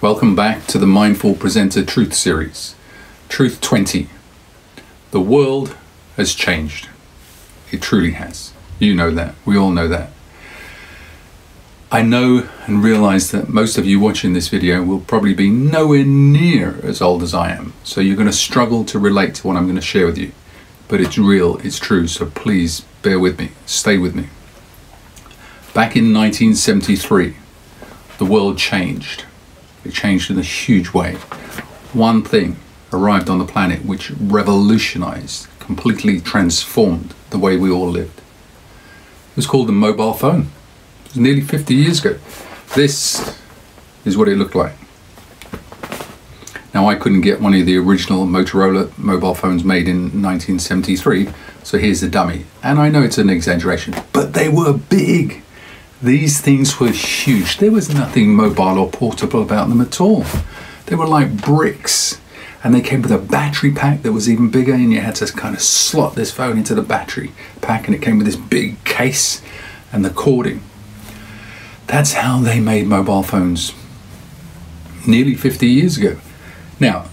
Welcome back to the Mindful Presenter Truth Series. Truth 20. The world has changed. It truly has. You know that. We all know that. I know and realize that most of you watching this video will probably be nowhere near as old as I am. So you're going to struggle to relate to what I'm going to share with you. But it's real, it's true. So please bear with me. Stay with me. Back in 1973, the world changed. It changed in a huge way. One thing arrived on the planet which revolutionized, completely transformed the way we all lived. It was called the mobile phone. It was nearly 50 years ago. This is what it looked like. Now, I couldn't get one of the original Motorola mobile phones made in 1973, so here's the dummy. And I know it's an exaggeration, but they were big. These things were huge. There was nothing mobile or portable about them at all. They were like bricks. And they came with a battery pack that was even bigger, and you had to kind of slot this phone into the battery pack, and it came with this big case and the cording. That's how they made mobile phones nearly 50 years ago. Now,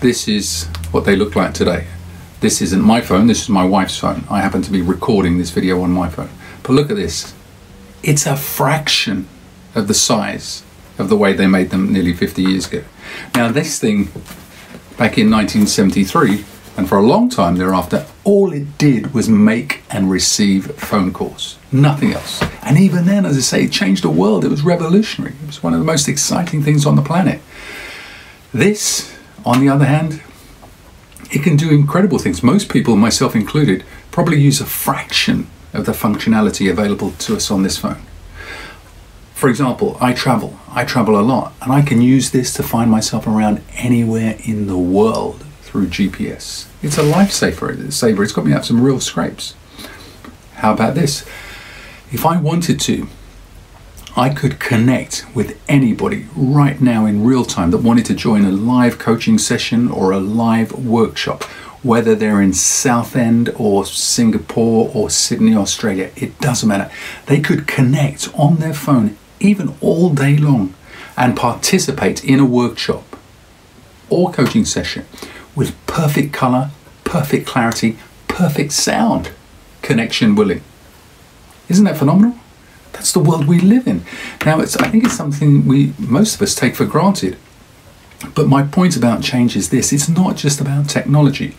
this is what they look like today. This isn't my phone, this is my wife's phone. I happen to be recording this video on my phone. But look at this. It's a fraction of the size of the way they made them nearly 50 years ago. Now, this thing back in 1973 and for a long time thereafter, all it did was make and receive phone calls. Nothing else. And even then, as I say, it changed the world. It was revolutionary. It was one of the most exciting things on the planet. This, on the other hand, it can do incredible things. Most people, myself included, probably use a fraction of the functionality available to us on this phone. For example, I travel. I travel a lot, and I can use this to find myself around anywhere in the world through GPS. It's a lifesaver. Saver. It's got me out some real scrapes. How about this? If I wanted to, I could connect with anybody right now in real time that wanted to join a live coaching session or a live workshop, whether they're in Southend or Singapore or Sydney, Australia, it doesn't matter. They could connect on their phone even all day long and participate in a workshop or coaching session with perfect color, perfect clarity, perfect sound, connection willing. Isn't that phenomenal? That's the world we live in. Now, it's, I think it's something we most of us take for granted. But my point about change is this it's not just about technology,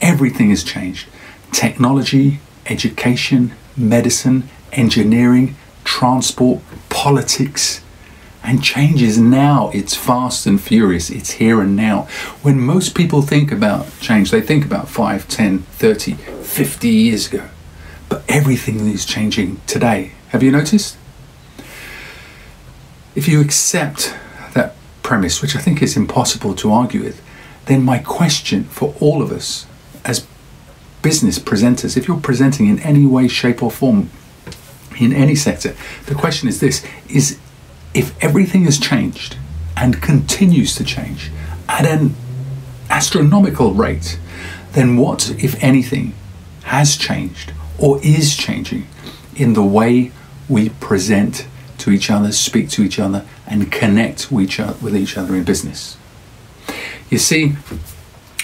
everything has changed. Technology, education, medicine, engineering, transport, politics, and change is now. It's fast and furious. It's here and now. When most people think about change, they think about 5, 10, 30, 50 years ago. But everything is changing today. Have you noticed? If you accept premise, which I think is impossible to argue with, then my question for all of us as business presenters, if you're presenting in any way, shape, or form in any sector, the question is this is if everything has changed and continues to change at an astronomical rate, then what, if anything, has changed or is changing in the way we present to each other, speak to each other, and connect with each other, in business? You see,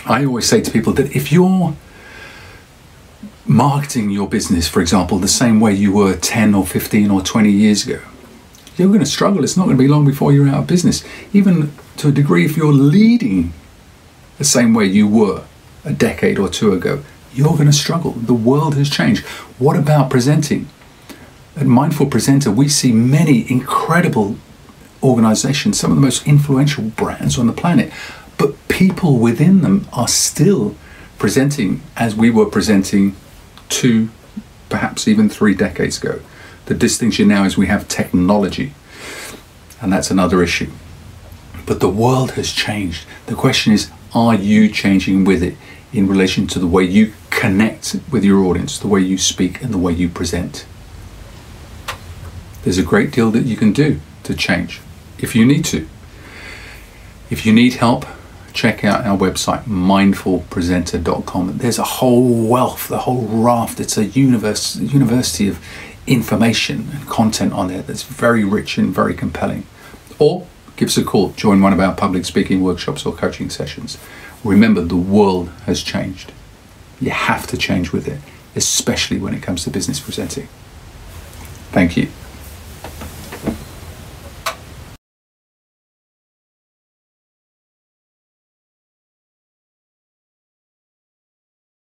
I always say to people that if you're marketing your business, for example, the same way you were 10 or 15 or 20 years ago, you're going to struggle. It's not going to be long before you're out of business. Even to a degree, if you're leading the same way you were a decade or two ago, you're going to struggle. The world has changed. What about presenting? At Mindful Presenter, we see many incredible organizations, some of the most influential brands on the planet, but people within them are still presenting as we were presenting two, perhaps even three decades ago. The distinction now is we have technology, and that's another issue. But the world has changed. The question is, are you changing with it in relation to the way you connect with your audience, the way you speak, and the way you present? There's a great deal that you can do to change if you need to. If you need help, check out our website, mindfulpresenter.com. There's a whole wealth, the whole raft. It's a universe, university of information and content on there that's very rich and very compelling. Or give us a call, join one of our public speaking workshops or coaching sessions. Remember, the world has changed. You have to change with it, especially when it comes to business presenting. Thank you.